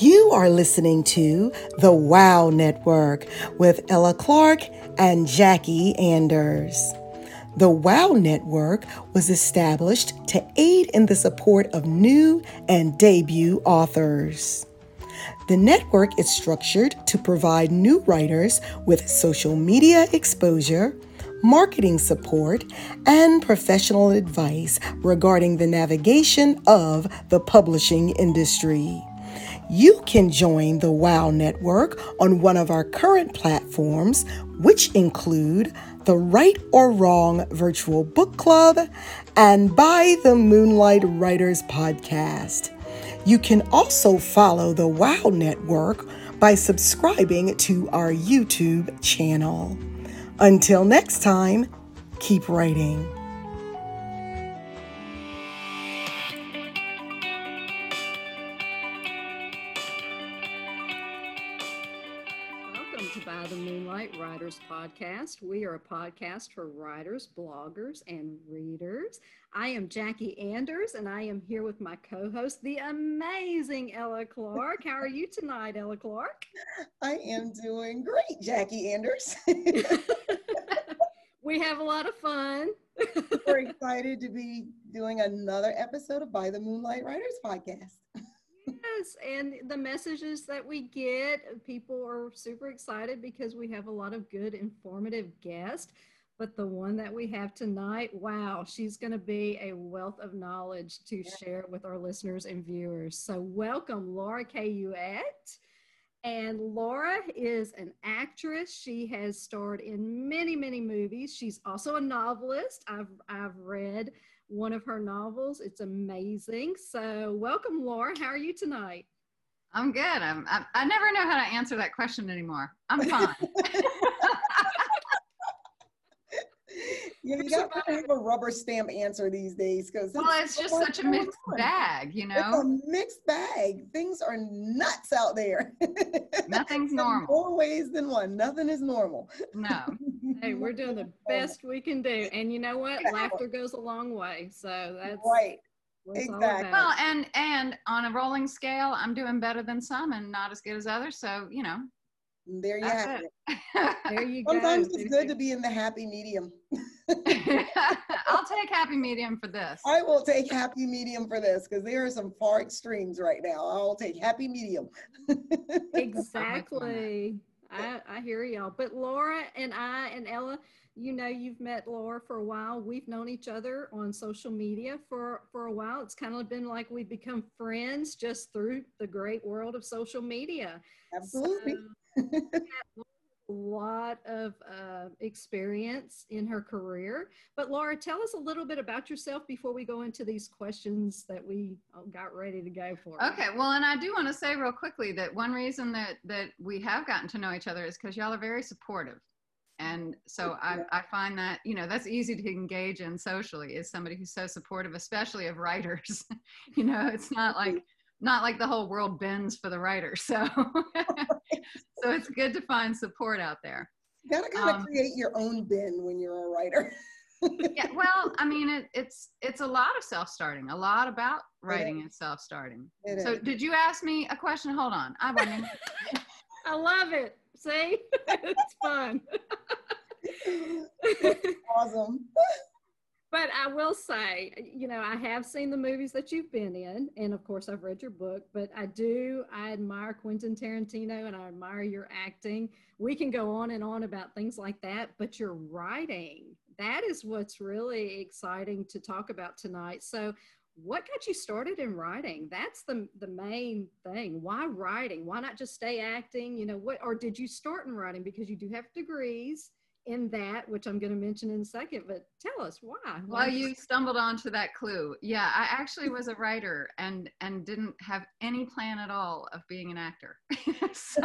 You are listening to the Wow Network with Ella Clarke and Jackie Anders. The Wow Network was established to aid in the support of new and debut authors. The network is structured to provide new writers with social media exposure, marketing support, and professional advice regarding the navigation of the publishing industry. You can join the WOW Network on one of our current platforms, which include the Right or Wrong Virtual Book Club and By the Moonlight Writers Podcast. You can also follow the WOW Network by subscribing to our YouTube channel. Until next time, keep writing. Podcast. We are a podcast for writers, bloggers, and readers. I am Jackie Anders, and I am here with my co host, the amazing Ella Clarke. How are you tonight, Ella Clarke? I am doing great, Jackie Anders. we have a lot of fun. We're excited to be doing another episode of By the Moonlight Writers Podcast. Yes, and the messages that we get, people are super excited because we have a lot of good, informative guests. But the one that we have tonight, wow, she's going to be a wealth of knowledge to yeah. share with our listeners and viewers. So, welcome, Laura Cayouette. And Laura is an actress. She has starred in many, many movies. She's also a novelist. I've, I've read one of her novels. It's amazing. So, welcome, Laura. How are you tonight? I'm good. I'm, I, I never know how to answer that question anymore. I'm fine. you, you got to have a rubber stamp answer these days because well, it's, just such a mixed bag, you know. It's a mixed bag. Things are nuts out there. Nothing's normal. More ways than one. Nothing is normal. No. Hey, we're doing the oh, best we can do, and you know what? Laughter goes a long way. So that's right. Exactly. Well, and and on a rolling scale, I'm doing better than some and not as good as others. So you know, there you have it. it. there you Sometimes go. Sometimes it's good to be in the happy medium. I'll take happy medium for this. I will take happy medium for this because there are some far extremes right now. I'll take happy medium. exactly. I, I hear y'all. But Laura and I and Ella, you know, you've met Laura for a while. We've known each other on social media for, for a while. It's kind of been like we've become friends just through the great world of social media. Absolutely. So, lot of uh, experience in her career. But Laura, tell us a little bit about yourself before we go into these questions that we uh, got ready to go for. Okay, well, and I do want to say real quickly that one reason that that we have gotten to know each other is because y'all are very supportive. And so I, I find that, you know, that's easy to engage in socially is somebody who's so supportive, especially of writers. you know, it's not like not like the whole world bends for the writer. So, so it's good to find support out there. You gotta kind of um, create your own bin when you're a writer. yeah, well, I mean, it, it's it's a lot of self-starting, a lot about writing and self-starting. It so, is. did you ask me a question? Hold on, I want I love it. See, it's fun. awesome. But I will say, you know, I have seen the movies that you've been in, and of course, I've read your book. But I do, I admire Quentin Tarantino, and I admire your acting. We can go on and on about things like that, but your writing, that is what's really exciting to talk about tonight. So, what got you started in writing? That's the the main thing. Why writing? Why not just stay acting? You know, what? Or did you start in writing because you do have degrees? In that, which I'm going to mention in a second, but tell us why. why well, you stumbled onto that clue. Yeah, I actually was a writer and and didn't have any plan at all of being an actor. so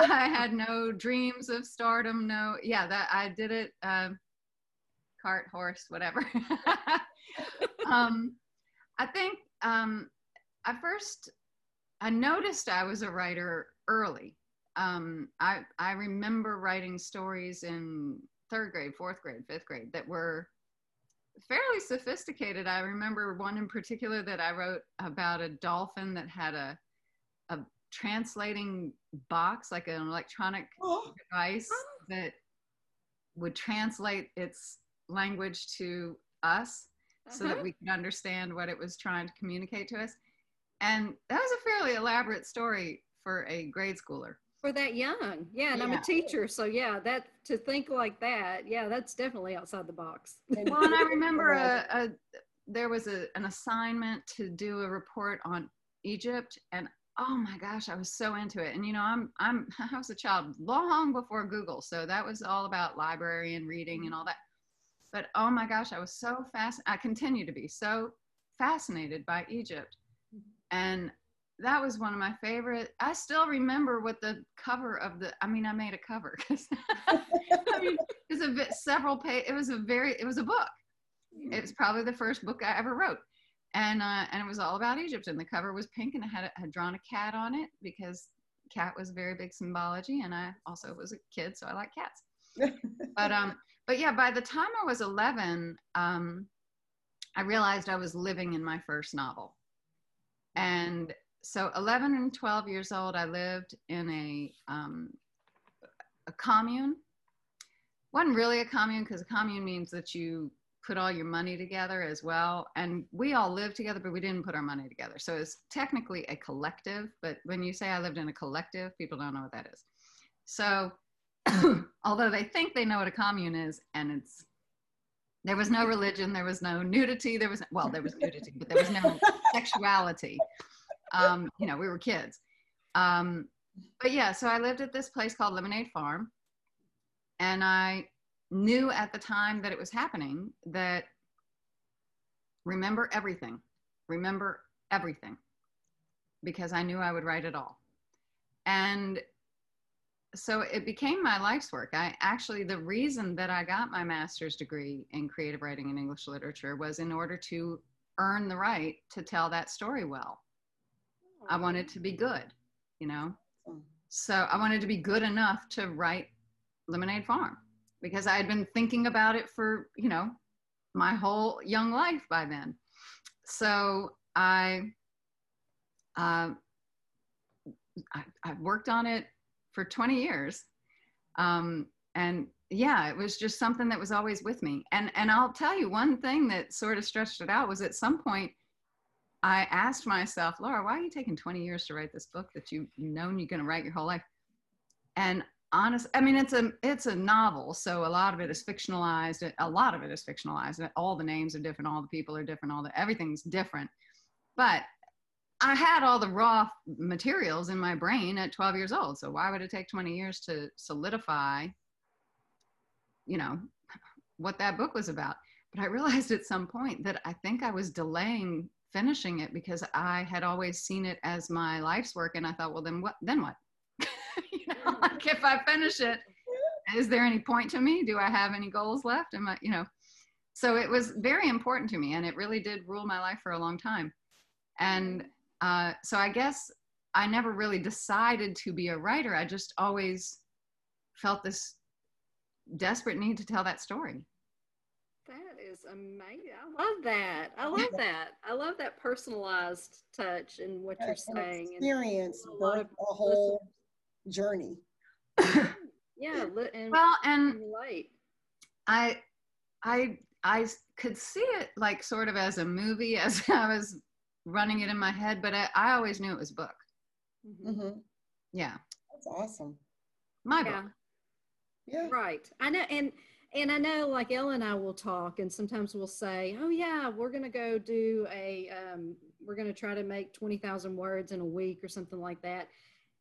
I had no dreams of stardom. No, yeah, that I did it. Um, cart, horse, whatever. um, I think um, I first I noticed I was a writer early um, I, I remember writing stories in third grade, fourth grade, fifth grade that were fairly sophisticated. I remember one in particular that I wrote about a dolphin that had a, a translating box, like an electronic Oh, device that would translate its language to us so that Uh-huh. we could understand what it was trying to communicate to us. And that was a fairly elaborate story for a grade schooler. For that young. Yeah. And I'm a teacher. So, yeah, that to think like that, yeah, that's definitely outside the box. Well, and I remember a, a there was a, an assignment to do a report on Egypt, and oh my gosh, I was so into it. And you know, I'm I'm I was a child long before Google, so that was all about library and reading and all that. But oh my gosh, I was so fast. I continue to be so fascinated by Egypt, mm-hmm. and that was one of my favorite. I still remember what the cover of the. I mean, I made a cover because I mean, it was a bit several page. It was a very. It was a book it was probably the first book I ever wrote. And uh, and it was all about Egypt. And the cover was pink and I had, had drawn a cat on it because cat was very big symbology. And I also was a kid, so I like cats. but um, but yeah, by the time I was 11, um, I realized I was living in my first novel. And so 11 and 12 years old, I lived in a um, a commune. wasn't really a commune because a commune means that you put all your money together as well. And we all lived together, but we didn't put our money together. So it's technically a collective. But when you say I lived in a collective, people don't know what that is. So although they think they know what a commune is, and it's there was no religion, there was no nudity, there was well, there was nudity, but there was no sexuality. Um, you know, we were kids. Um, but yeah, so I lived at this place called Lemonade Farm, and I knew at the time that it was happening that remember everything, remember everything, because I knew I would write it all. And so it became my life's work. I actually, the reason that I got my master's degree in creative writing and English literature was in order to earn the right to tell that story well. I wanted to be good, you know? So I wanted to be good enough to write Lemonade Farm because I had been thinking about it for, you know, my whole young life by then. So I, uh, I, I worked on it for 20 years. Um, and yeah, it was just something that was always with me. And, and I'll tell you one thing that sort of stretched it out was at some point, I asked myself, Laura, why are you taking 20 years to write this book that you, you known you're going to write your whole life? And honest, I mean, it's a, it's a novel. So a lot of it is fictionalized. A lot of it is fictionalized. All the names are different. All the people are different. All the, everything's different. But I had all the raw materials in my brain at 12 years old. So why would it take 20 years to solidify, you know, what that book was about? But I realized at some point that I think I was delaying finishing it because I had always seen it as my life's work. And I thought, well, then what, then what? you know, like if I finish it, is there any point to me? Do I have any goals left? Am I, you know, so it was very important to me and it really did rule my life for a long time. And uh, so I guess I never really decided to be a writer. I just always felt this desperate need to tell that story. That is amazing. I love that. I love that. I love that personalized touch and what you're An saying. And experience, a birth a whole journey. yeah, li- and Well, and relate. I, I, I could see it like sort of as a movie as I was running it in my head, but I, I always knew it was a book. Mhm. hmm Yeah, That's awesome. my Yeah. book. Yeah. Right. I know and and I know like Ella and I will talk and sometimes we'll say, Oh yeah, we're gonna go do a um, we're gonna try to make twenty thousand words in a week or something like that.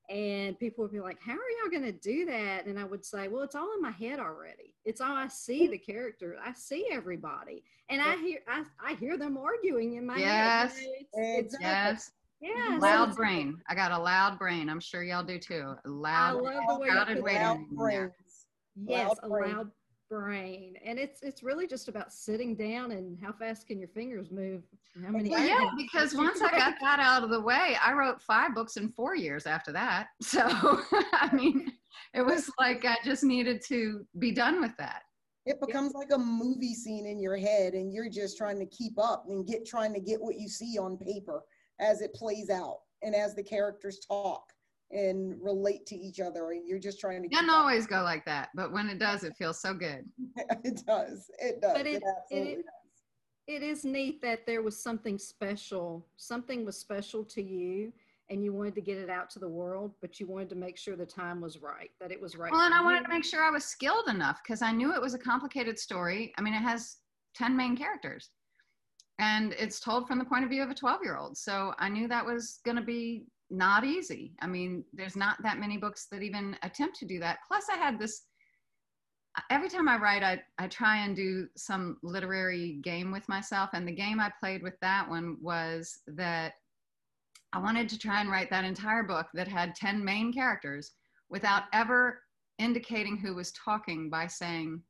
And people would be like, How are y'all gonna do that? And I would say, Well, it's all in my head already. It's all I see the character. I see everybody. And I hear I, I hear them arguing in my Yes. head. You know, it's, it's, Exactly. Yes, yeah. so loud brain. I got a loud brain. I'm sure y'all do too. A Loud, love the way you crowded waiting Loud room brains. Yes, Loud a brain. loud brain. And it's it's really just about sitting down and how fast can your fingers move? How many Well, yeah, because once I got that out of the way, I wrote five books in four years after that. So, I mean, it was like I just needed to be done with that. It becomes like a movie scene in your head, and you're just trying to keep up and get trying to get what you see on paper as it plays out. and as the characters talk and relate to each other and you're just trying to It doesn't always go like that, but when it does, it feels so good. it does it does But it, it- absolutely it- does It is neat that there was something special. Something was special to you and you wanted to get it out to the world, but you wanted to make sure the time was right, that it was right. Well, and I wanted to make sure I was skilled enough because I knew it was a complicated story. I mean, it has 10 main characters and it's told from the point of view of a 12 year old. So I knew that was going to be not easy. I mean, there's not that many books that even attempt to do that. Plus, I had this every time I write, I, I try and do some literary game with myself. And the game I played with that one was that I wanted to try and write that entire book that had 10 main characters without ever indicating who was talking by saying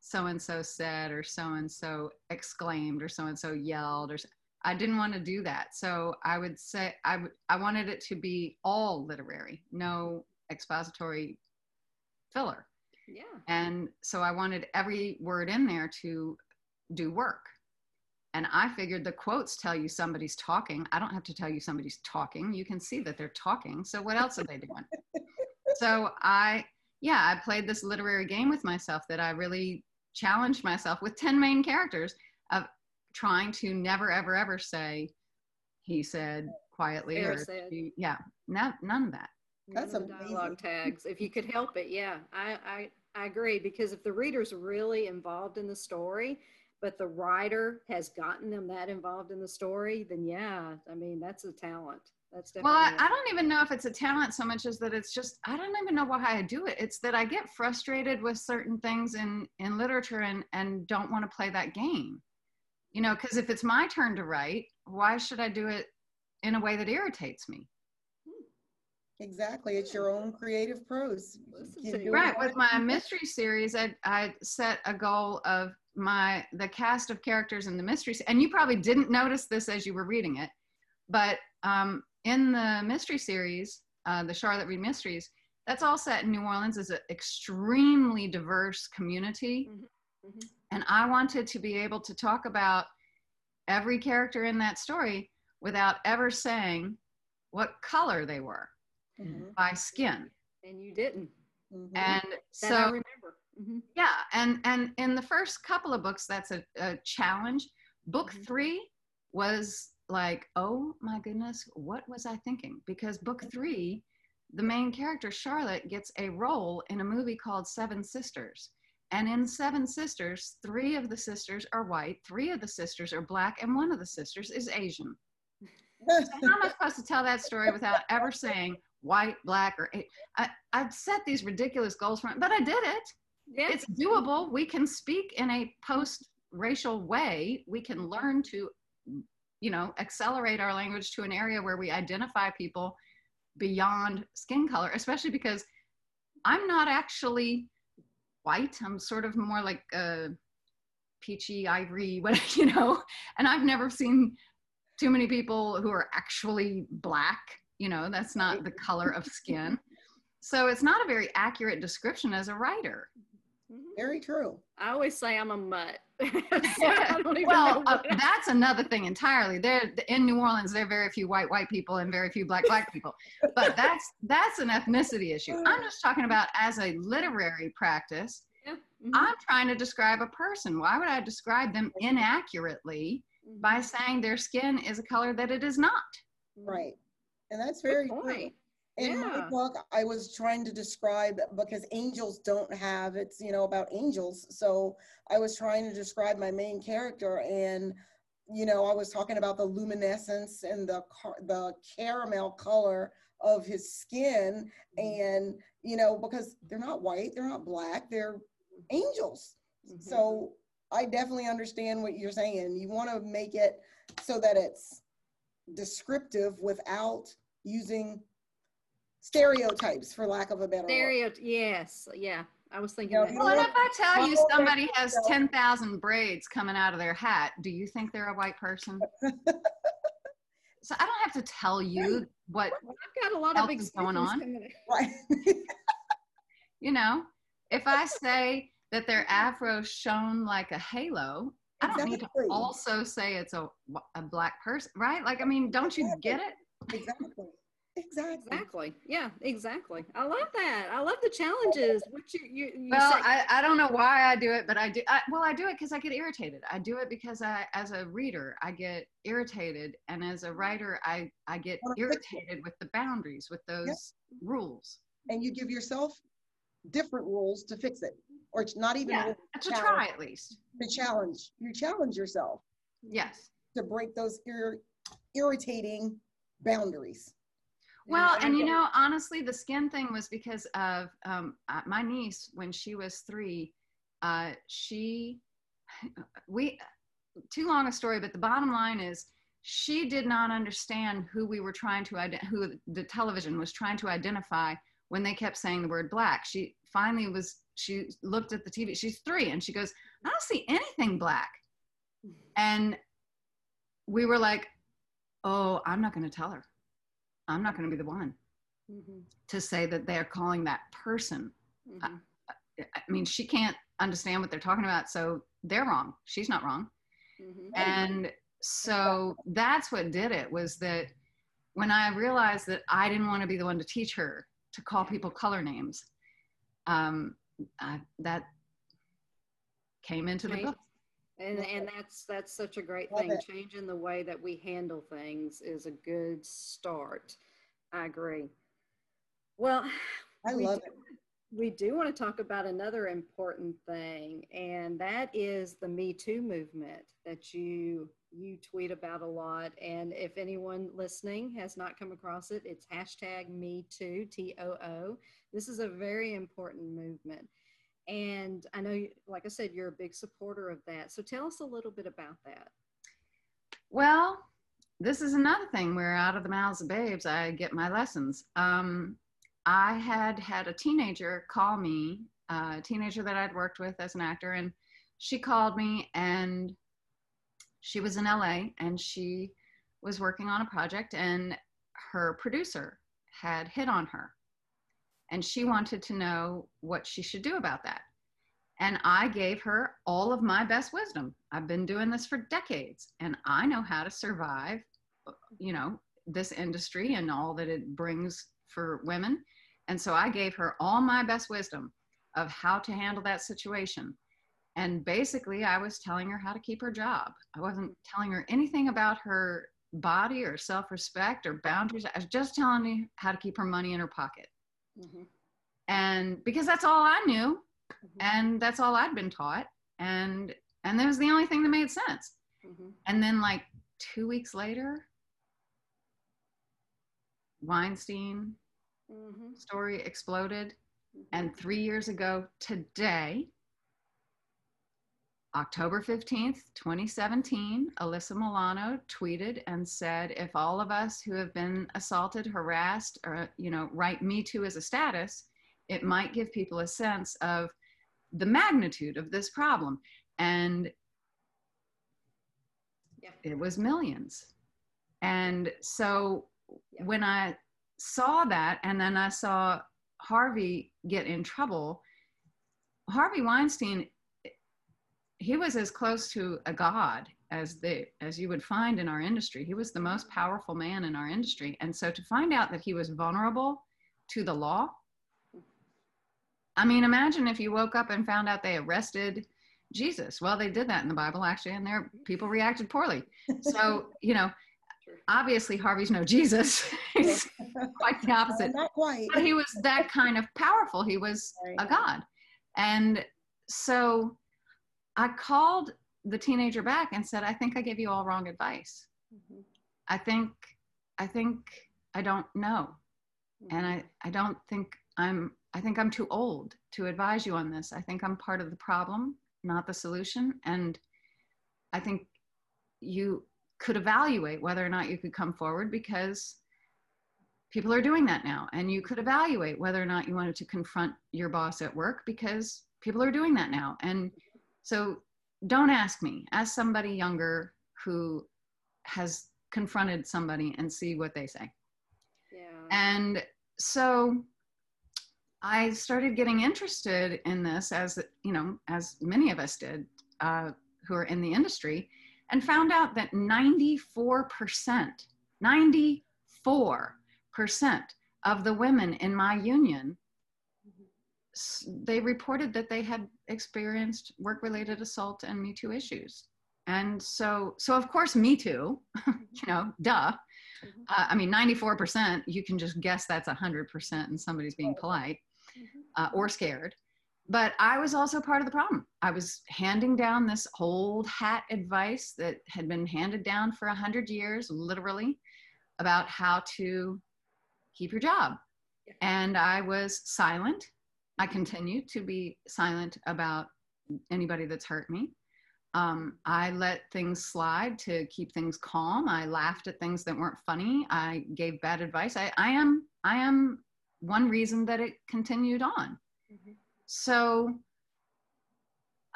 so and so said or so and so exclaimed or so and so yelled or I didn't want to do that. So I would say I would I wanted it to be all literary, no expository filler. Yeah. And so I wanted every word in there to do work. And I figured the quotes tell you somebody's talking. I don't have to tell you somebody's talking. You can see that they're talking. So what else are they doing? so I, yeah, I played this literary game with myself that I really challenged myself with 10 main characters of trying to never, ever, ever say, he said quietly Sarah or said. she- yeah, no, none of that. That's None of dialogue amazing. tags. If you could help it, yeah, I, I, I agree. Because if the reader's really involved in the story, but the writer has gotten them that involved in the story, then yeah, I mean, that's a talent. That's definitely. Well, I, a- I don't even know if it's a talent so much as that it's just I don't even know why I do it. It's that I get frustrated with certain things in in literature and and don't want to play that game. You know, because if it's my turn to write, why should I do it in a way that irritates me? exactly it's your own creative prose Listen You to do you. it Right. With my mystery series, I I set a goal of my the cast of characters in the mystery, and you probably didn't notice this as you were reading it, but um, in the mystery series, uh, the Charlotte Reed Mysteries, that's all set in New Orleans. is an extremely diverse community, Mhm. And I wanted to be able to talk about every character in that story without ever saying what color they were Mhm, by skin. And you didn't. mhm. And That so I remember. Mhm. yeah and and in the first couple of books that's a, a challenge book Mhm. three was like oh my goodness what was i thinking because book three the main character charlotte gets a role in a movie called seven sisters and in seven sisters three of the sisters are white three of the sisters are black and one of the sisters is asian so how am I supposed to tell that story without ever saying white, black, or I've set these ridiculous goals for it, but I did it Yeah. it's doable. We can speak in a post racial way. We can learn to, you know, accelerate our language to an area where we identify people beyond skin color, especially because I'm not actually white. I'm sort of more like a peachy ivory, what you know, and I've never seen too many people who are actually black. You know, that's not the color of skin. So it's not a very accurate description as a writer. Very true I always say I'm a mutt. So I don't even know well, uh, that's another thing entirely. There in New Orleans, there are very few white white people and very few black black people. But that's that's an ethnicity issue. I'm just talking about as a literary practice. Yeah. Mhm. I'm trying to describe a person. Why would I describe them inaccurately by Mhm. saying their skin is a color that it is not? right and that's Good very true in my book i was trying to describe because angels don't have it's you know about angels. So i was trying to describe my main character and you know i was talking about the luminescence and the car- the caramel color of his skin. And you know because they're not white they're not black they're angels. Mhm. so i definitely understand what you're saying. You want to make it so that it's descriptive without using stereotypes for lack of a better word yes, yeah. I was thinking know, that. you Well, and look- if I tell you somebody has so- 10,000 braids coming out of their hat, do you think they're a white person? so I don't have to tell you what, I've got a lot of is going on? right you know, if I say that their afro shone like a halo, I don't need to also say it's a, a black person, right? Like, I mean, don't you get it? Exactly. Exactly. Exactly. Yeah, exactly. I love that. I love the challenges. What you you, you well I, I don't know why i do it but i do I, well i do it because i get irritated i do it because i as a reader i get irritated and as a writer i i get Wanna fix it. irritated with the boundaries with those rules And you give yourself different rules to fix it, or it's not even yeah to try at least to challenge. You challenge yourself yes to break those ir- irritating boundaries. Well, and you know, honestly, the skin thing was because of um, uh, my niece when she was three. Uh, she, we, too long a story, but the bottom line is she did not understand who we were trying to who the television was trying to identify when they kept saying the word black. She finally was. She looked at the TV. She's three, and she goes, "I don't see anything black," and we were like, "Oh, I'm not going to tell her." I'm not going to be the one Mhm, to say that they're calling that person. mhm. I mean, she can't understand what they're talking about, so they're wrong. She's not wrong. Mhm. And so that's what did it was that when I realized that I didn't want to be the one to teach her to call people color names, um, I, that came into the book. And Love and that's that's such a great Love thing. it. Changing the way that we handle things is a good start. I agree. Well, I we love do- it. We do want to talk about another important thing, and that is the Me Too movement that you you tweet about a lot. And if anyone listening has not come across it, it's hashtag Me Too T O O. This is a very important movement, and I know, like I said, you're a big supporter of that. So tell us a little bit about that. Well, this is another thing where out of the mouths of babes, I get my lessons. Um, I had had a teenager call me, a teenager that I'd worked with as an actor, and she called me and she was in LA and she was working on a project and her producer had hit on her and she wanted to know what she should do about that. And I gave her all of my best wisdom. I've been doing this for decades and I know how to survive, you know, this industry and all that it brings for women. And so I gave her all my best wisdom of how to handle that situation. And basically, I was telling her how to keep her job. I wasn't telling her anything about her body or self respect or boundaries. I was just telling her how to keep her money in her pocket. Mhm, And because that's all I knew mhm, and that's all I'd been taught. And and that was the only thing that made sense. mhm. And then like two weeks later, Weinstein Mhm, story exploded. mhm. And three years ago today, October 15th, 2017, Alyssa Milano tweeted and said, if all of us who have been assaulted, harassed, or, you know, write Me Too as a status, it might give people a sense of the magnitude of this problem. And Yeah. it was millions. And so Yeah. when I saw that, and then I saw Harvey get in trouble, Harvey Weinstein, he was as close to a god as the as you would find in our industry. He was the most powerful man in our industry, and so to find out that he was vulnerable to the law. I mean, imagine if you woke up and found out they arrested Jesus. Well, they did that in the Bible actually, and their people reacted poorly. So you know, obviously Harvey's no Jesus. He's quite the opposite not quite. but he was that kind of powerful. He was a god. And so I called the teenager back and said, I think I gave you all wrong advice. Mhm, I think, I think I don't know. And mhm. I, I don't think I'm, I think I'm too old to advise you on this. I think I'm part of the problem, not the solution. And I think you could evaluate whether or not you could come forward because people are doing that now. And you could evaluate whether or not you wanted to confront your boss at work because people are doing that now. And so don't ask me, ask somebody younger who has confronted somebody and see what they say. yeah. And so I started getting interested in this as, you know, as many of us did uh, who are in the industry and found out that 94%, 94% of the women in my union they reported that they had experienced work-related assault and Me Too issues. And so, so of course, Me Too, you know, duh. Mhm. Uh, I mean, 94%, you can just guess that's 100% and somebody's being polite uh, or scared. But I was also part of the problem. I was handing down this old hat advice that had been handed down for 100 years, literally, about how to keep your job. And I was silent. I continue to be silent about anybody that's hurt me. Um, I let things slide to keep things calm. I laughed at things that weren't funny. I gave bad advice. I, I am I am one reason that it continued on. Mhm. So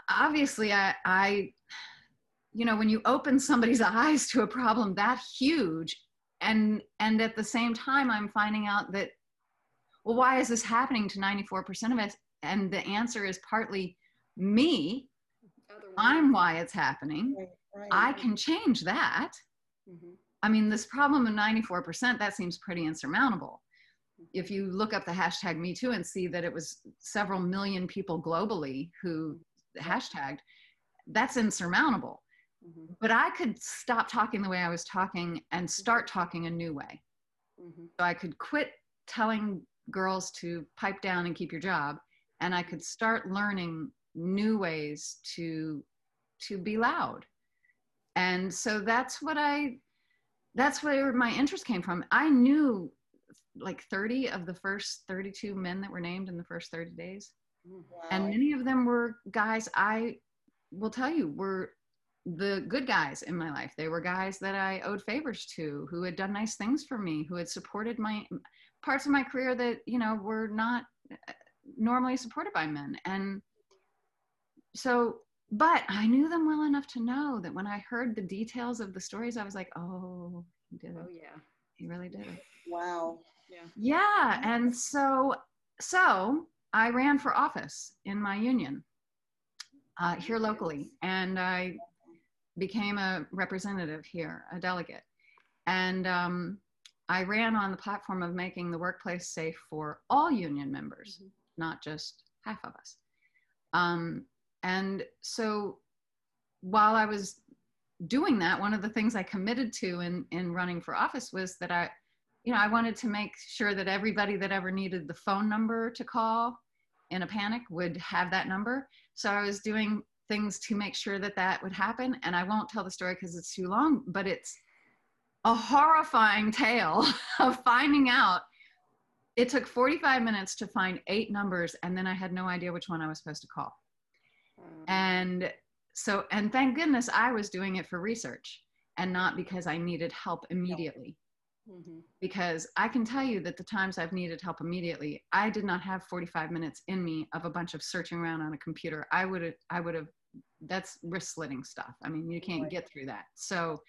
obviously I, I you know when you open somebody's eyes to a problem that huge and and at the same time i'm finding out that well why is this happening to 94% of us and the answer is partly me i'm why it's happening Right, right. i can change that Mhm. I mean, this problem of 94%, that seems pretty insurmountable. If you look up the hashtag Me Too and see that it was several million people globally who hashtagged, that's insurmountable. Mhm. But I could stop talking the way I was talking and start talking a new way. Mhm. So I could quit telling girls to pipe down and keep your job, and I could start learning new ways to to be loud. And so that's what I that's where my interest came from. I knew like 30 of the first 32 men that were named in the first 30 days. Wow. And many of them were guys I will tell you were the good guys in my life. They were guys that I owed favors to, who had done nice things for me, who had supported my parts of my career that, you know, were not uh, normally supported by men. And so, but I knew them well enough to know that when I heard the details of the stories, I was like, oh, he did it. Oh yeah. He really did it. wow. Yeah. Yeah, and so so I ran for office in my union uh, here locally, and I became a representative here, a delegate, and um, I ran on the platform of making the workplace safe for all union members, Mhm. not just half of us. Um, and so while I was doing that, one of the things I committed to in in running for office was that I, you know, I wanted to make sure that everybody that ever needed the phone number to call in a panic would have that number. So I was doing things to make sure that that would happen. And I won't tell the story because it's too long, but it's a horrifying tale of finding out. It took 45 minutes to find eight numbers, and then I had no idea which one I was supposed to call. Um, and so and thank goodness i was doing it for research and not because i needed help immediately. Mhm. because i can tell you that the times i've needed help immediately i did not have 45 minutes in me of a bunch of searching around on a computer. I would have i would have that's wrist slitting stuff. I mean you can't get through that. So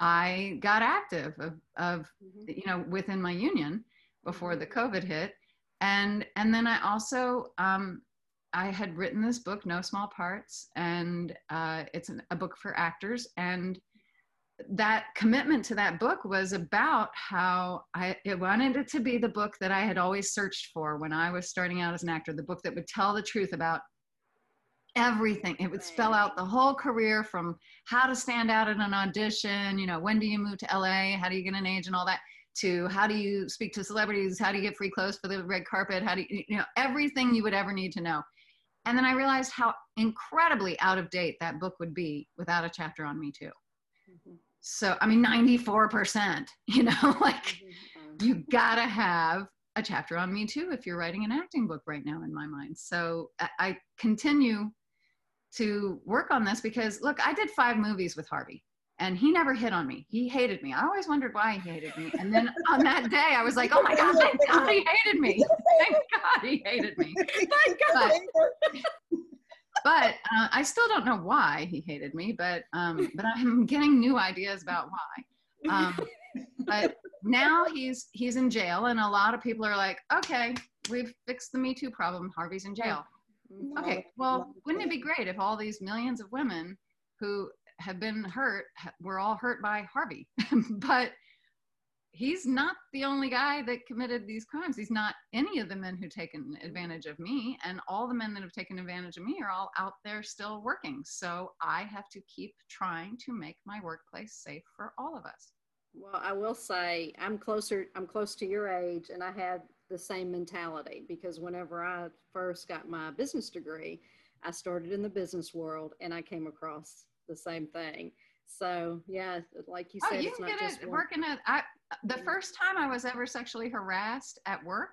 i got active of, of Mhm. you know within my union before the covid hit. And and then i also um i had written this book know small parts and uh, it's an, a book for actors. And that commitment to that book was about how i it wanted it to be the book that i had always searched for when i was starting out as an actor the book that would tell the truth about everything. It would spell out the whole career from how to stand out at an audition you know when do you move to la how do you get an agent all that to how do you speak to celebrities? How do you get free clothes for the red carpet? How do you you know everything you would ever need to know. And then i realized how incredibly out of date that book would be without a chapter on me too. Mhm. so i mean 94% you know like Mhm. Um, you gotta have a chapter on me too if you're writing an acting book right now in my mind. So i, I continue to work on this because look i did five movies with harvey and he never hit on me he hated me i always wondered why he hated me and then on that day i was like oh my god thank god he hated me thank god he hated me thank god but uh, I still don't know why he hated me, but um, but I'm getting new ideas about why. Um, but now he's he's in jail, and a lot of people are like, okay, we've fixed the Me Too problem. Harvey's in jail. Mhm. Okay, well, wouldn't it be great if all these millions of women who have been hurt were all hurt by Harvey? but he's not the only guy that committed these crimes. He's not any of the men who taken advantage of me, and all the men that have taken advantage of me are all out there still working. So I have to keep trying to make my workplace safe for all of us. Well, I will say I'm closer. I'm close to your age, and I had the same mentality because whenever I first got my business degree, I started in the business world, and I came across the same thing. So yeah, like you Oh, said, you it's not just working at I, the first time I was ever sexually harassed at work.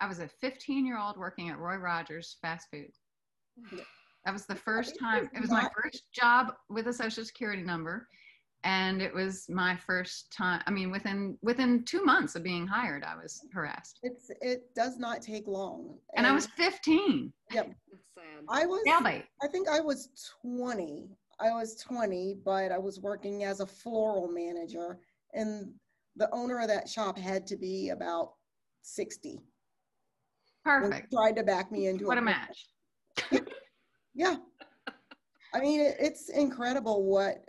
I was a 15 year old working at Roy Rogers fast food. That was the first time. It was my first job with a social security number, and it was my first time. I mean, within within two months of being hired, I was harassed, It's it does not take long. and I was 15. It's sad. I was Jailbait. I think I was 20. I was 20, but I was working as a floral manager, and the owner of that shop had to be about 60. Perfect. Tried to back me into What a business. match. Yeah. I mean, it, it's incredible what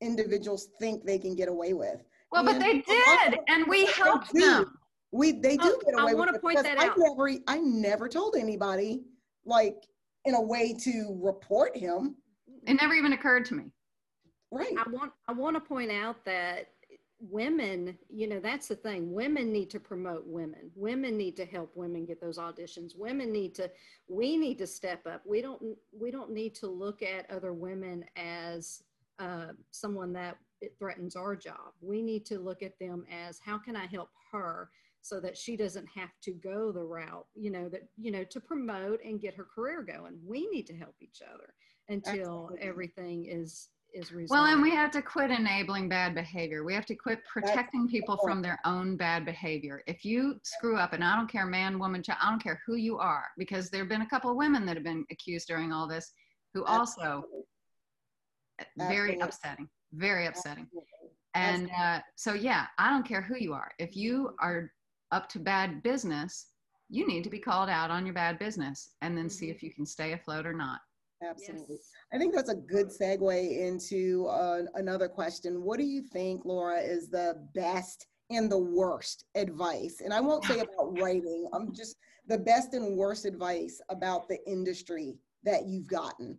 individuals think they can get away with. Well, but And they a lot of did, and we they helped do. them. We they do Oh, get I away wanna with it point because that I never I never told anybody like in a way to report him. It never even occurred to me. Right. I want I want to point out that women, you know, that's the thing. Women need to promote women. Women need to help women get those auditions. Women need to we need to step up. We don't we don't need to look at other women as uh, someone that it threatens our job. We need to look at them as how can I help her so that she doesn't have to go the route, you know, that you know, to promote and get her career going. We need to help each other until Absolutely. everything is is resolved. Well, and we have to quit enabling bad behavior. We have to quit protecting people from their own bad behavior. If you screw up, and I don't care, man, woman, child, I don't care who you are, because there have been a couple of women that have been accused during all this who also very Absolutely. upsetting, very upsetting. Absolutely. And uh, so, yeah, I don't care who you are. If you are up to bad business, you need to be called out on your bad business and then see Mhm. if you can stay afloat or not. Absolutely. Yes. I think that's a good segue into uh, another question. What do you think, Laura, is the best and the worst advice? And I won't say about writing, I'm just the best and worst advice about the industry that you've gotten.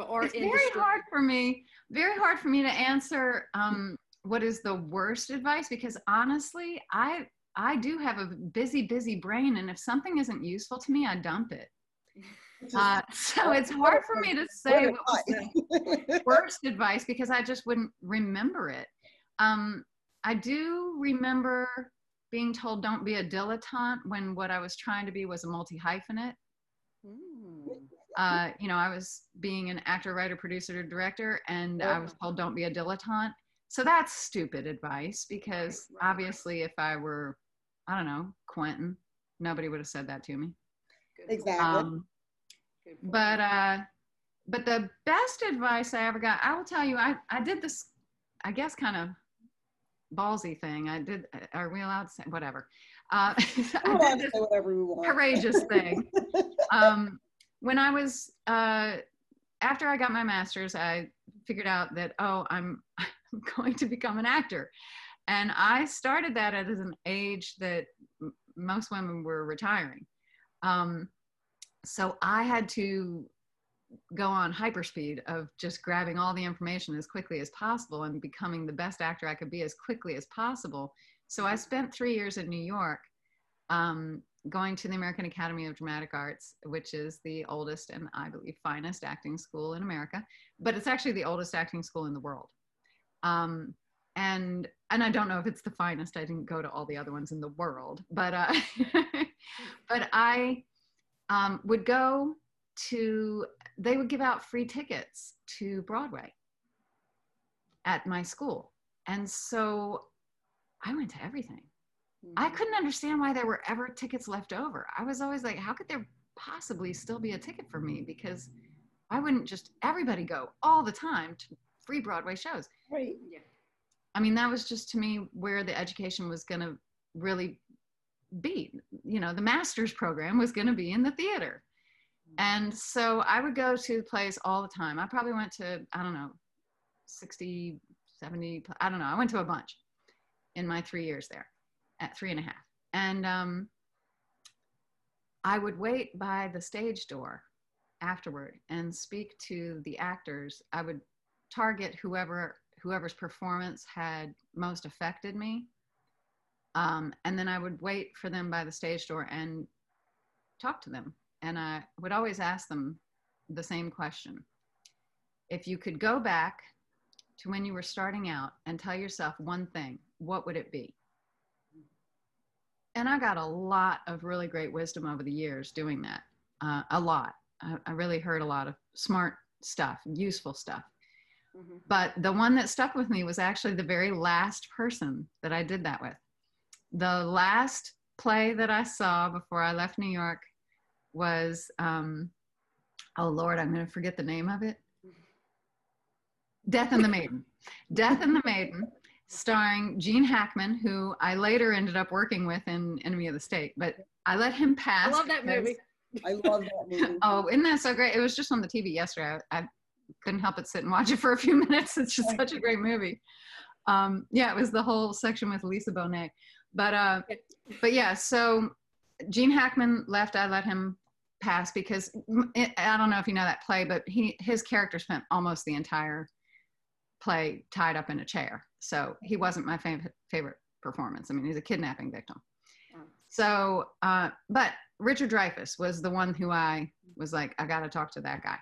Art it's very industry. hard for me very hard for me to answer um, what is the worst advice because honestly i i do have a busy busy brain and if something isn't useful to me i dump it uh, so it's hard for me to say what was the worst advice because i just wouldn't remember it um, i do remember being told don't be a dilettante when what i was trying to be was a multi hyphenate. Uh, you know, I was being an actor, writer, producer, director, and I was told don't be a dilettante. So that's stupid advice because Right, right. obviously, if I were, I don't know, Quentin, nobody would have said that to me. Exactly. Um, but uh, but the best advice I ever got, I will tell you, I I did this, I guess, kind of ballsy thing. I did. Are we allowed to say whatever? Uh, I allowed did to this say whatever we want. courageous thing. um, when I was uh, after I got my master's, I figured out that oh, I'm going to become an actor, and I started that at an age that m- most women were retiring. Um, so I had to go on hyperspeed of just grabbing all the information as quickly as possible and becoming the best actor I could be as quickly as possible. So I spent three years in New York um, going to the American Academy of Dramatic Arts, which is the oldest and I believe finest acting school in America, but it's actually the oldest acting school in the world. Um, and and I don't know if it's the finest. I didn't go to all the other ones in the world, but uh, but I um, would go to. They would give out free tickets to Broadway at my school, and so I went to everything. I Mhm. couldn't understand why there were ever tickets left over. I was always like, how could there possibly still be a ticket for me? Because why wouldn't just everybody go all the time to free Broadway shows? Right. Yeah. I mean, that was just to me where the education was going to really be. You know, the master's program was going to be in the theater. And so I would go to the plays all the time. I probably went to, I don't know, 60, 70, I don't know. I went to a bunch. in my three years there, at three and a half. And um, I would wait by the stage door afterward and speak to the actors. I would target whoever whoever's performance had most affected me. Um, and then I would wait for them by the stage door and talk to them. And I would always ask them the same question. If you could go back to when you were starting out and tell yourself one thing, what would it be? And I got a lot of really great wisdom over the years doing that. Uh, a lot. I, I really heard a lot of smart stuff, useful stuff. Mm-hmm. But the one that stuck with me was actually the very last person that I did that with. The last play that I saw before I left New York was, um, oh Lord, I'm going to forget the name of it. Death and the Maiden. Death and the Maiden, starring Gene Hackman, who I later ended up working with in Enemy of the State. But I let him pass. I love that movie. I love that movie. oh, isn't that so great? It was just on the TV yesterday. I, I couldn't help but sit and watch it for a few minutes. It's just such a great movie. Um, yeah, it was the whole section with Lisa Bonet. But uh, but yeah, so Gene Hackman left. I let him pass because it, I don't know if you know that play, but he his character spent almost the entire play tied up in a chair. So he wasn't my favorite favorite performance. I mean, he's a kidnapping victim. So, uh, but Richard Dreyfuss was the one who I was like, I got to talk to that guy.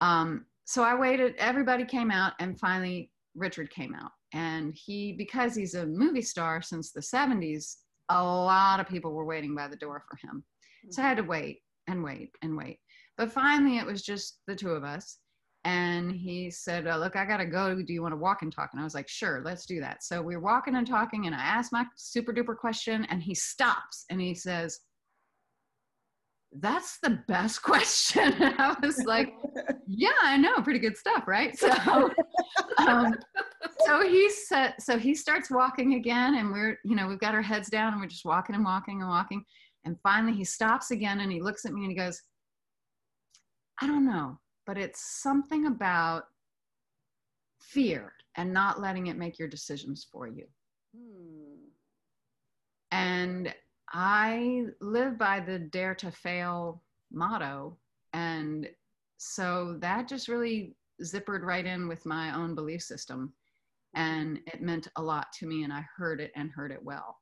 Um, so I waited, everybody came out, and finally Richard came out. And he, because he's a movie star since the 70s, a lot of people were waiting by the door for him. So I had to wait and wait and wait. But finally, it was just the two of us. And he said, oh, Look, I got to go. Do you want to walk and talk? And I was like, Sure, let's do that. So we were walking and talking, and I asked my super duper question, and he stops and he says, that's the best question. I was like, yeah, I know, pretty good stuff, right? So, um, so he said, so he starts walking again, and we're, you know, we've got our heads down, and we're just walking and walking and walking, and finally he stops again, and he looks at me, and he goes, I don't know, but it's something about fear and not letting it make your decisions for you. Hmm. And I live by the dare to fail motto. And so that just really zippered right in with my own belief system. And it meant a lot to me, and I heard it and heard it well.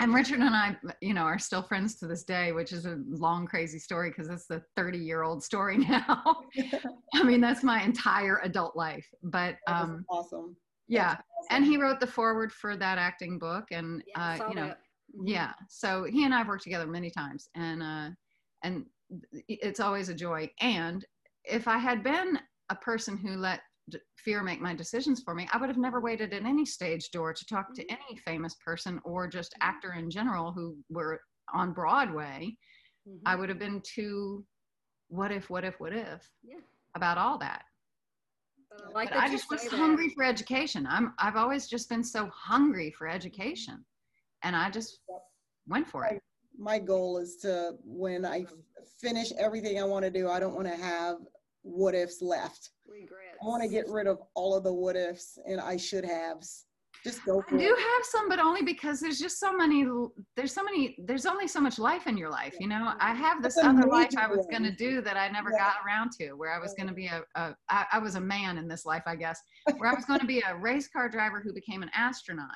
And Richard and I, you know, are still friends to this day, which is a long, crazy story because it's the 30 year old story now. I mean, that's my entire adult life. But um, awesome. Yeah. Awesome. And he wrote the foreword for that acting book. And, yeah, uh, you know, that. Mm-hmm. yeah so he and i've worked together many times and uh and it's always a joy and if i had been a person who let fear make my decisions for me i would have never waited at any stage door to talk to mm-hmm. any famous person or just mm-hmm. actor in general who were on broadway mm-hmm. i would have been too what if what if what if yeah. about all that but I, like but I just was that. hungry for education. I'm I've always just been so hungry for education and I just went for it. My goal is to, when I finish everything I want to do, I don't want to have what ifs left. Regrets. I want to get rid of all of the what ifs and I should haves. Just go I do it. have some, but only because there's just so many. There's so many. There's only so much life in your life. You know, I have this other life I was going to do that I never yeah. got around to. Where I was going to be a. a I, I was a man in this life, I guess. Where I was going to be a race car driver who became an astronaut.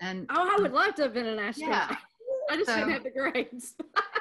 And oh, I would love to have been an astronaut. Yeah. I just so, didn't have the grades.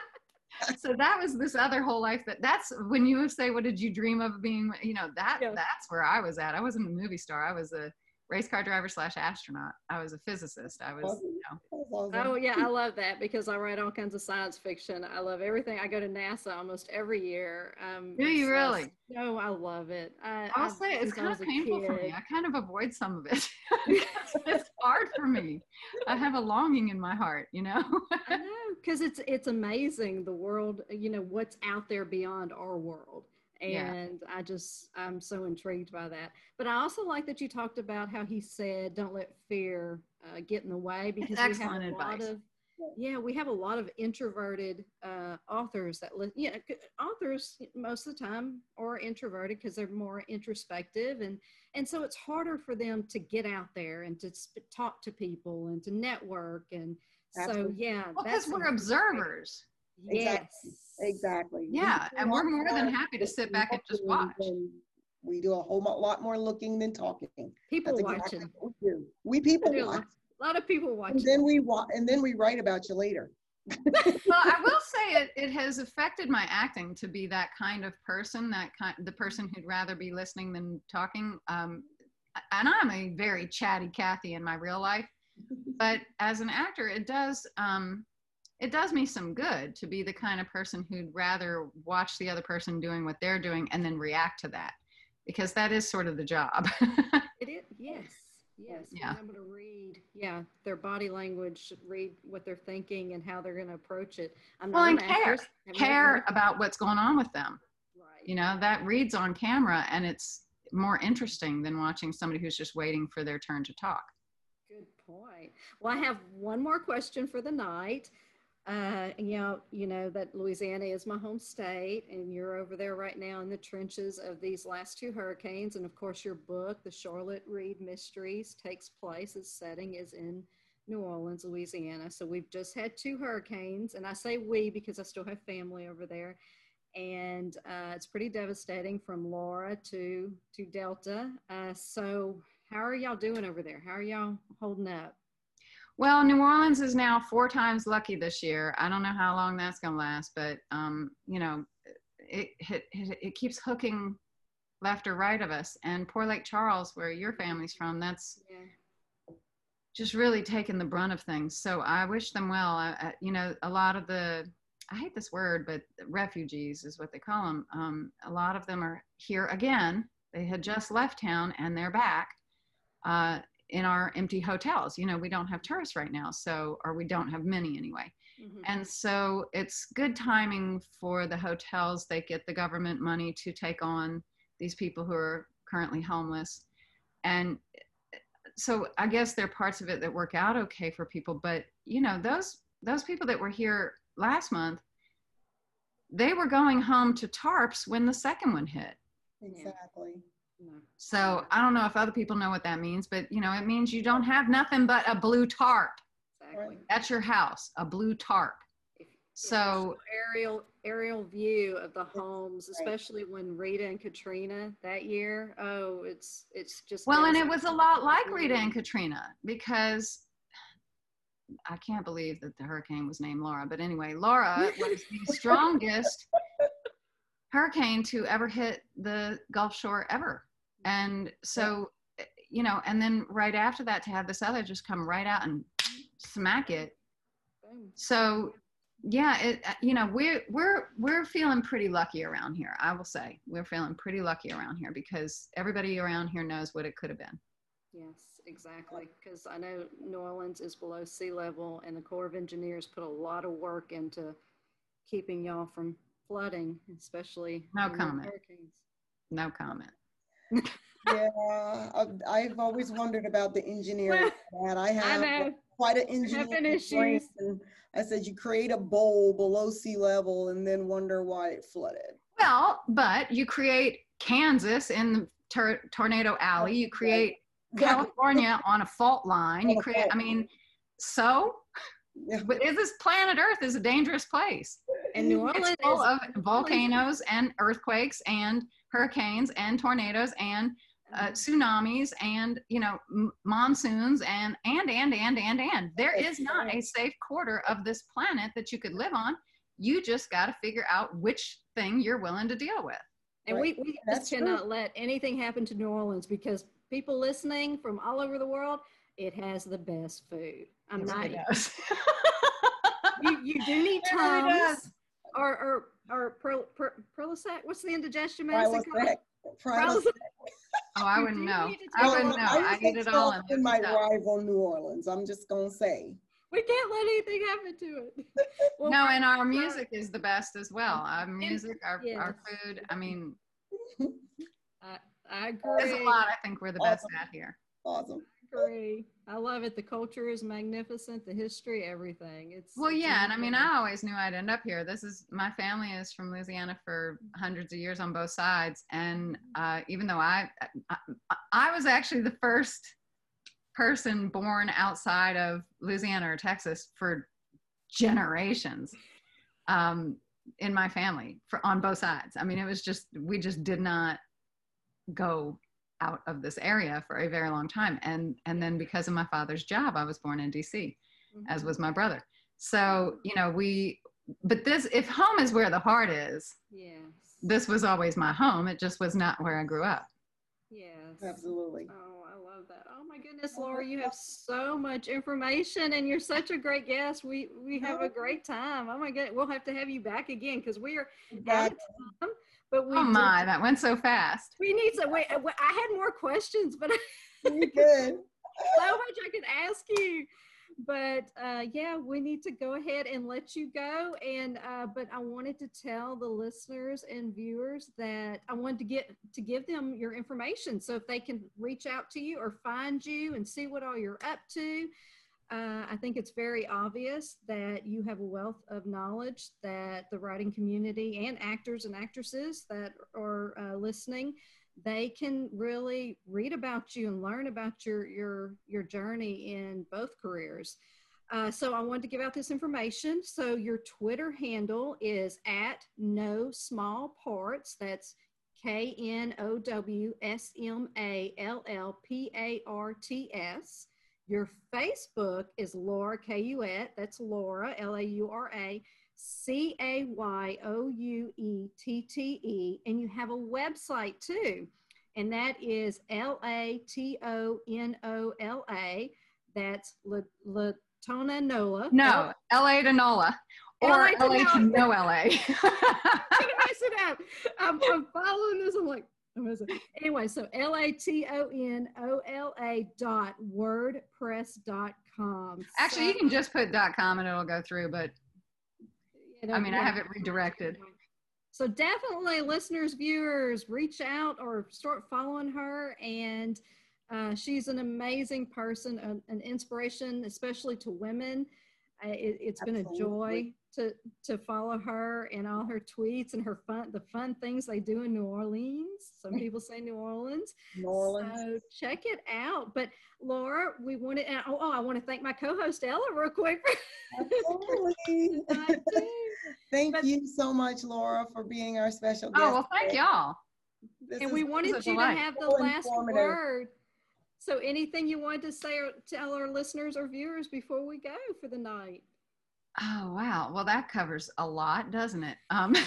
so that was this other whole life that that's when you say what did you dream of being you know that yeah. that's where i was at i wasn't a movie star i was a race car driver slash astronaut. I was a physicist. I was, you know. Oh yeah, I love that because I write all kinds of science fiction. I love everything. I go to NASA almost every year. Um, Do you really? No, I love it. I, I'll say it's kind of painful for me. I kind of avoid some of it. it's hard for me. I have a longing in my heart, you know. I know because it's it's amazing the world. You know what's out there beyond our world and yeah. i just i'm so intrigued by that but i also like that you talked about how he said don't let fear uh, get in the way because we have a advice. lot of yeah, we have a lot of introverted uh, authors that li- yeah, authors most of the time are introverted because they're more introspective, and and so it's harder for them to get out there and to sp- talk to people and to network, and so Absolutely. yeah, Well, because we're observers. Yes, Exactly. We Yeah, do and we're more than happy to sit back and just watch. We do a whole lot more looking than talking. People That's watching. exactly we do. We people do a watch, lot, a lot of people watch. and then we wa, and then we write about you later. well, I will say it, it has affected my acting to be that kind of person, that kind, the person who'd rather be listening than talking. Um, and I'm a very chatty Kathy in my real life, but as an actor, it does, um, it does me some good to be the kind of person who'd rather watch the other person doing what they're doing and then react to that, because that is sort of the job. It is, yes, yes. Yeah. Being able to read, yeah, their body language, read what they're thinking and how they're going to approach it. I'm Well, not and care. Care about what's going on with them. Right. you know that reads on camera and it's more interesting than watching somebody who's just waiting for their turn to talk Good point. Well, I have one more question for the night. Uh, you know, you know that Louisiana is my home state, and you're over there right now in the trenches of these last two hurricanes. And of course, your book, The Charlotte Reed Mysteries, takes place. Its setting is in New Orleans, Louisiana. So we've just had two hurricanes, and I say we because I still have family over there. And uh, it's pretty devastating from Laura to to Delta. Uh, so how are y'all doing over there? How are y'all holding up? Well new orleans is now four times lucky this year i don't know how long that's going to last but um, you know it, it, it, it keeps hooking left or right of us and poor lake charles where your family's from that's Yeah. just really taking the brunt of things. So I wish them well. I, I, you know, a lot of the, I hate this word, but refugees is what they call them. Um, a lot of them are here again. They had just left town and they're back uh, in our empty hotels. You know, we don't have tourists right now, so, or we don't have many anyway. Mhm. And so it's good timing for the hotels. They get the government money to take on these people who are currently homeless. And so I guess there are parts of it that work out okay for people, but you know, those those people that were here last month, they were going home to tarps when the second one hit. Exactly. So I don't know if other people know what that means, but you know, it means you don't have nothing but a blue tarp. Exactly. That's your house, a blue tarp. If- So aerial aerial view of the homes, Right. especially when Rita and Katrina that year. Oh, it's it's just Well, and it was a lot like Rita and Katrina because I can't believe that the hurricane was named Laura. But anyway, Laura was the strongest hurricane to ever hit the Gulf Shore ever. And so, eh, you know, and then right after that to have this other just come right out and smack it. So, yeah, it, uh, you know, we're we're we're feeling pretty lucky around here. I will say we're feeling pretty lucky around here because everybody around here knows what it could have been. Yes, exactly. Because I know New Orleans is below sea level, and the Corps of Engineers put a lot of work into keeping y'all from flooding, especially No comment. hurricanes. No comment. Yeah, I've, I've always wondered about the engineering. that. I I have know. quite an engineering and I said you create a bowl below sea level and then wonder why it flooded. Well, but you create Kansas in the tor- tornado alley. You create California on a fault line. You create. I mean, so. Yeah. But is this planet Earth is a dangerous place. And New Orleans It's full is of volcanoes and earthquakes and hurricanes and tornadoes and uh, tsunamis and you know m- monsoons and and and and and and there is not a safe quarter of this planet that you could live on you just got to figure out which thing you're willing to deal with And Right. we, we That's just true. cannot let anything happen to New Orleans because people listening from all over the world, it has the best food. I'm It not. really does. You, you do need It really Tums does. or or or Perl, Per- Perlisac. What's the indigestion medicine called? Prilosec. Prilosec. Prilosec. oh i wouldn't know i wouldn't know I i eat it all in my look it up. rival New Orleans. I'm just gonna say. We can't let anything happen to it. Well, no and our music is the best as well our music our, our food i mean I, I agree. there's a lot i think we're the best at here Awesome. agree. I love it. The culture is magnificent. The history, everything. It's well, it's yeah, and I mean. I always knew I'd end up here. This is my family is from Louisiana for hundreds of years on both sides, and uh, even though I, I I was actually the first person born outside of Louisiana or Texas for generations um, in my family for on both sides. I mean, it was just we just did not go out of this area for a very long time, and and then because of my father's job, I was born in D.C. as Mhm. was my brother. So you know we, but this if home is where the heart is, yes, this was always my home. It just was not where I grew up. yes, Absolutely. Oh, I love that. Oh my goodness, Laura, you have so much information and you're such a great guest. We we have a great time. Oh my god, we'll have to have you back again because we are out of time. But we Oh do- my, that went so fast. we need to wait. I had more questions, but You good. so much I could ask you. But uh, yeah, we need to go ahead and let you go. And uh, but I wanted to tell the listeners and viewers that I wanted to get to give them your information, so if they can reach out to you or find you and see what all you're up to. Uh, I think it's very obvious that you have a wealth of knowledge that the writing community and actors and actresses that are uh, listening they can really read about you and learn about your your your journey in both careers. Uh, so I wanted to give out this information. So your Twitter handle is at know small parts. That's K N O W S M A L L P A R T S. Your Facebook is Laura Cayouette. That's Laura L A U R A C A Y O U E T T E. And you have a website too, and that is L A T O N O L A. That's La- Latona Nola. No, LA to NOLA or LA to LA to NOLA. no LA. I'm mess it up. I'm, I'm following this. I'm like, anyway, so L A T O N O L A dot wordpress dot com. Actually, you can just put dot .com and it'll go through, but You I mean, I have it redirected. So definitely, listeners, viewers, reach out or start following her. And uh, she's an amazing person, an, an inspiration, especially to women. Uh, it, it's been a joy Absolutely. To to follow her and all her tweets and her fun, the fun things they do in New Orleans. Some people say New Orleans. New Orleans. So check it out. But Laura, we wanted. and- Oh, oh I want to thank my co-host Ella real quick. Absolutely. Thank But- you so much, Laura, for being our special guest. Oh, well, thank today. y'all. This and we wanted you to have the So last word. So, anything you wanted to say or tell our listeners or viewers before we go for the night? Oh, wow. Well, that covers a lot, doesn't it? Um,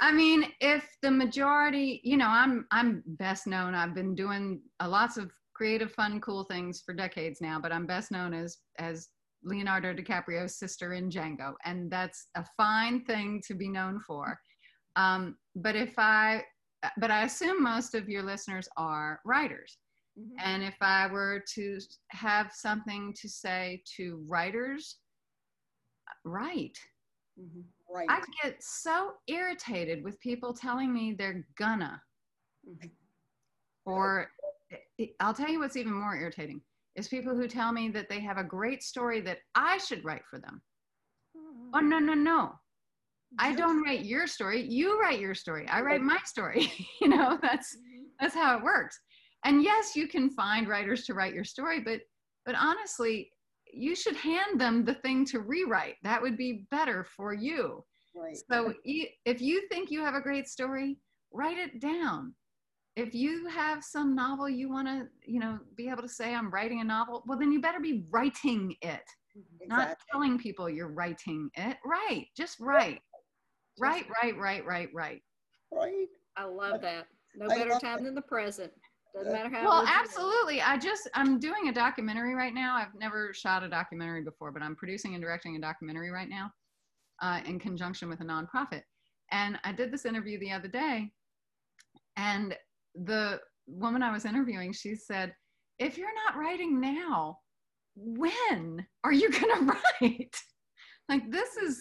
I mean, if the majority, you know, I'm I'm best known. I've been doing lots of creative, fun, cool things for decades now, but I'm best known as as Leonardo DiCaprio's sister in Django, and that's a fine thing to be known for. Um, but if I, but I assume most of your listeners are writers. Mhm. And if I were to have something to say to writers, write. Mhm. right. I get so irritated with people telling me they're gonna. Mhm. Or I'll tell you what's even more irritating is people who tell me that they have a great story that I should write for them. Oh, no, no, no. I don't write your story. You write your story. I write my story. you know, that's Mhm. that's how it works and yes you can find writers to write your story but but honestly you should hand them the thing to rewrite. That would be better for you. Right. so if you think you have a great story write it down. If you have some novel you want to you know be able to say i'm writing a novel well then you better be writing it. Mhm. not telling people you're writing it. Right just write. Right right right right right Right. I love that. No better time than the present. Doesn't matter how. well old you are. absolutely i just i'm doing a documentary right now i've never shot a documentary before but i'm producing and directing a documentary right now uh, in conjunction with a nonprofit and i did this interview the other day and the woman i was interviewing she said if you're not writing now when are you going to write like this is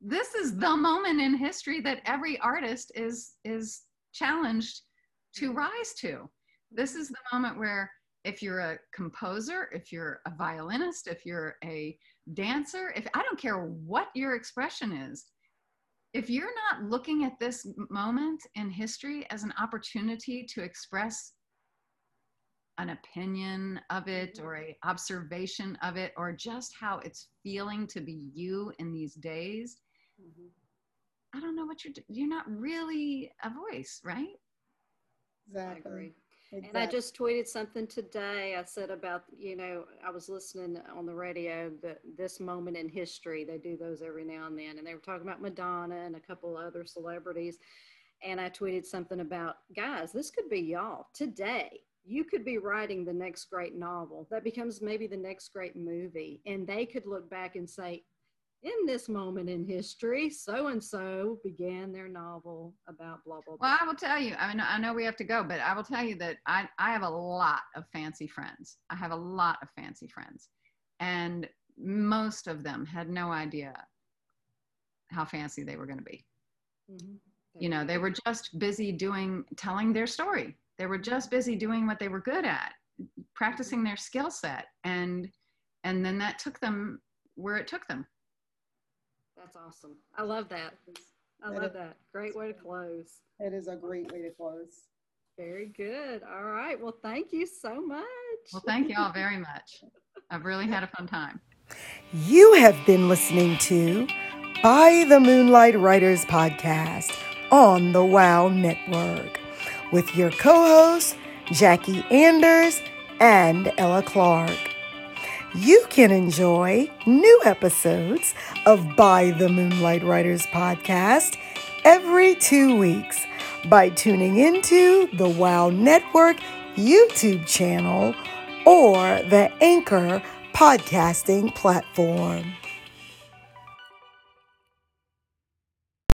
this is the moment in history that every artist is is challenged to rise to. This is the moment where if you're a composer, if you're a violinist, if you're a dancer, if I don't care what your expression is, if you're not looking at this moment in history as an opportunity to express an opinion of it or a observation of it or just how it's feeling to be you in these days mm-hmm. i don't know what you're you're not really a voice right exactly Exactly. And I just tweeted something today. I said about, you know, I was listening on the radio that this moment in history, they do those every now and then. And they were talking about Madonna and a couple other celebrities. And I tweeted something about, guys, this could be y'all today. You could be writing the next great novel that becomes maybe the next great movie. And they could look back and say, in this moment in history, so and so began their novel about blah blah. blah. Well, I will tell you. I mean, I know we have to go, but I will tell you that I I have a lot of fancy friends. I have a lot of fancy friends, and most of them had no idea how fancy they were going to be. Mm-hmm. You know, they were just busy doing telling their story. They were just busy doing what they were good at, practicing their skill set, and and then that took them where it took them that's awesome. I love that. I love that. Great way to close. It is a great way to close. Very good. All right. Well, thank you so much. Well, thank you all very much. I've really had a fun time. You have been listening to By the Moonlight Writers podcast on the WOW Network with your co hosts, Jackie Anders and Ella Clarke you can enjoy new episodes of By the Moonlight Writers podcast every two weeks by tuning into the WOW Network YouTube channel or the Anchor podcasting platform.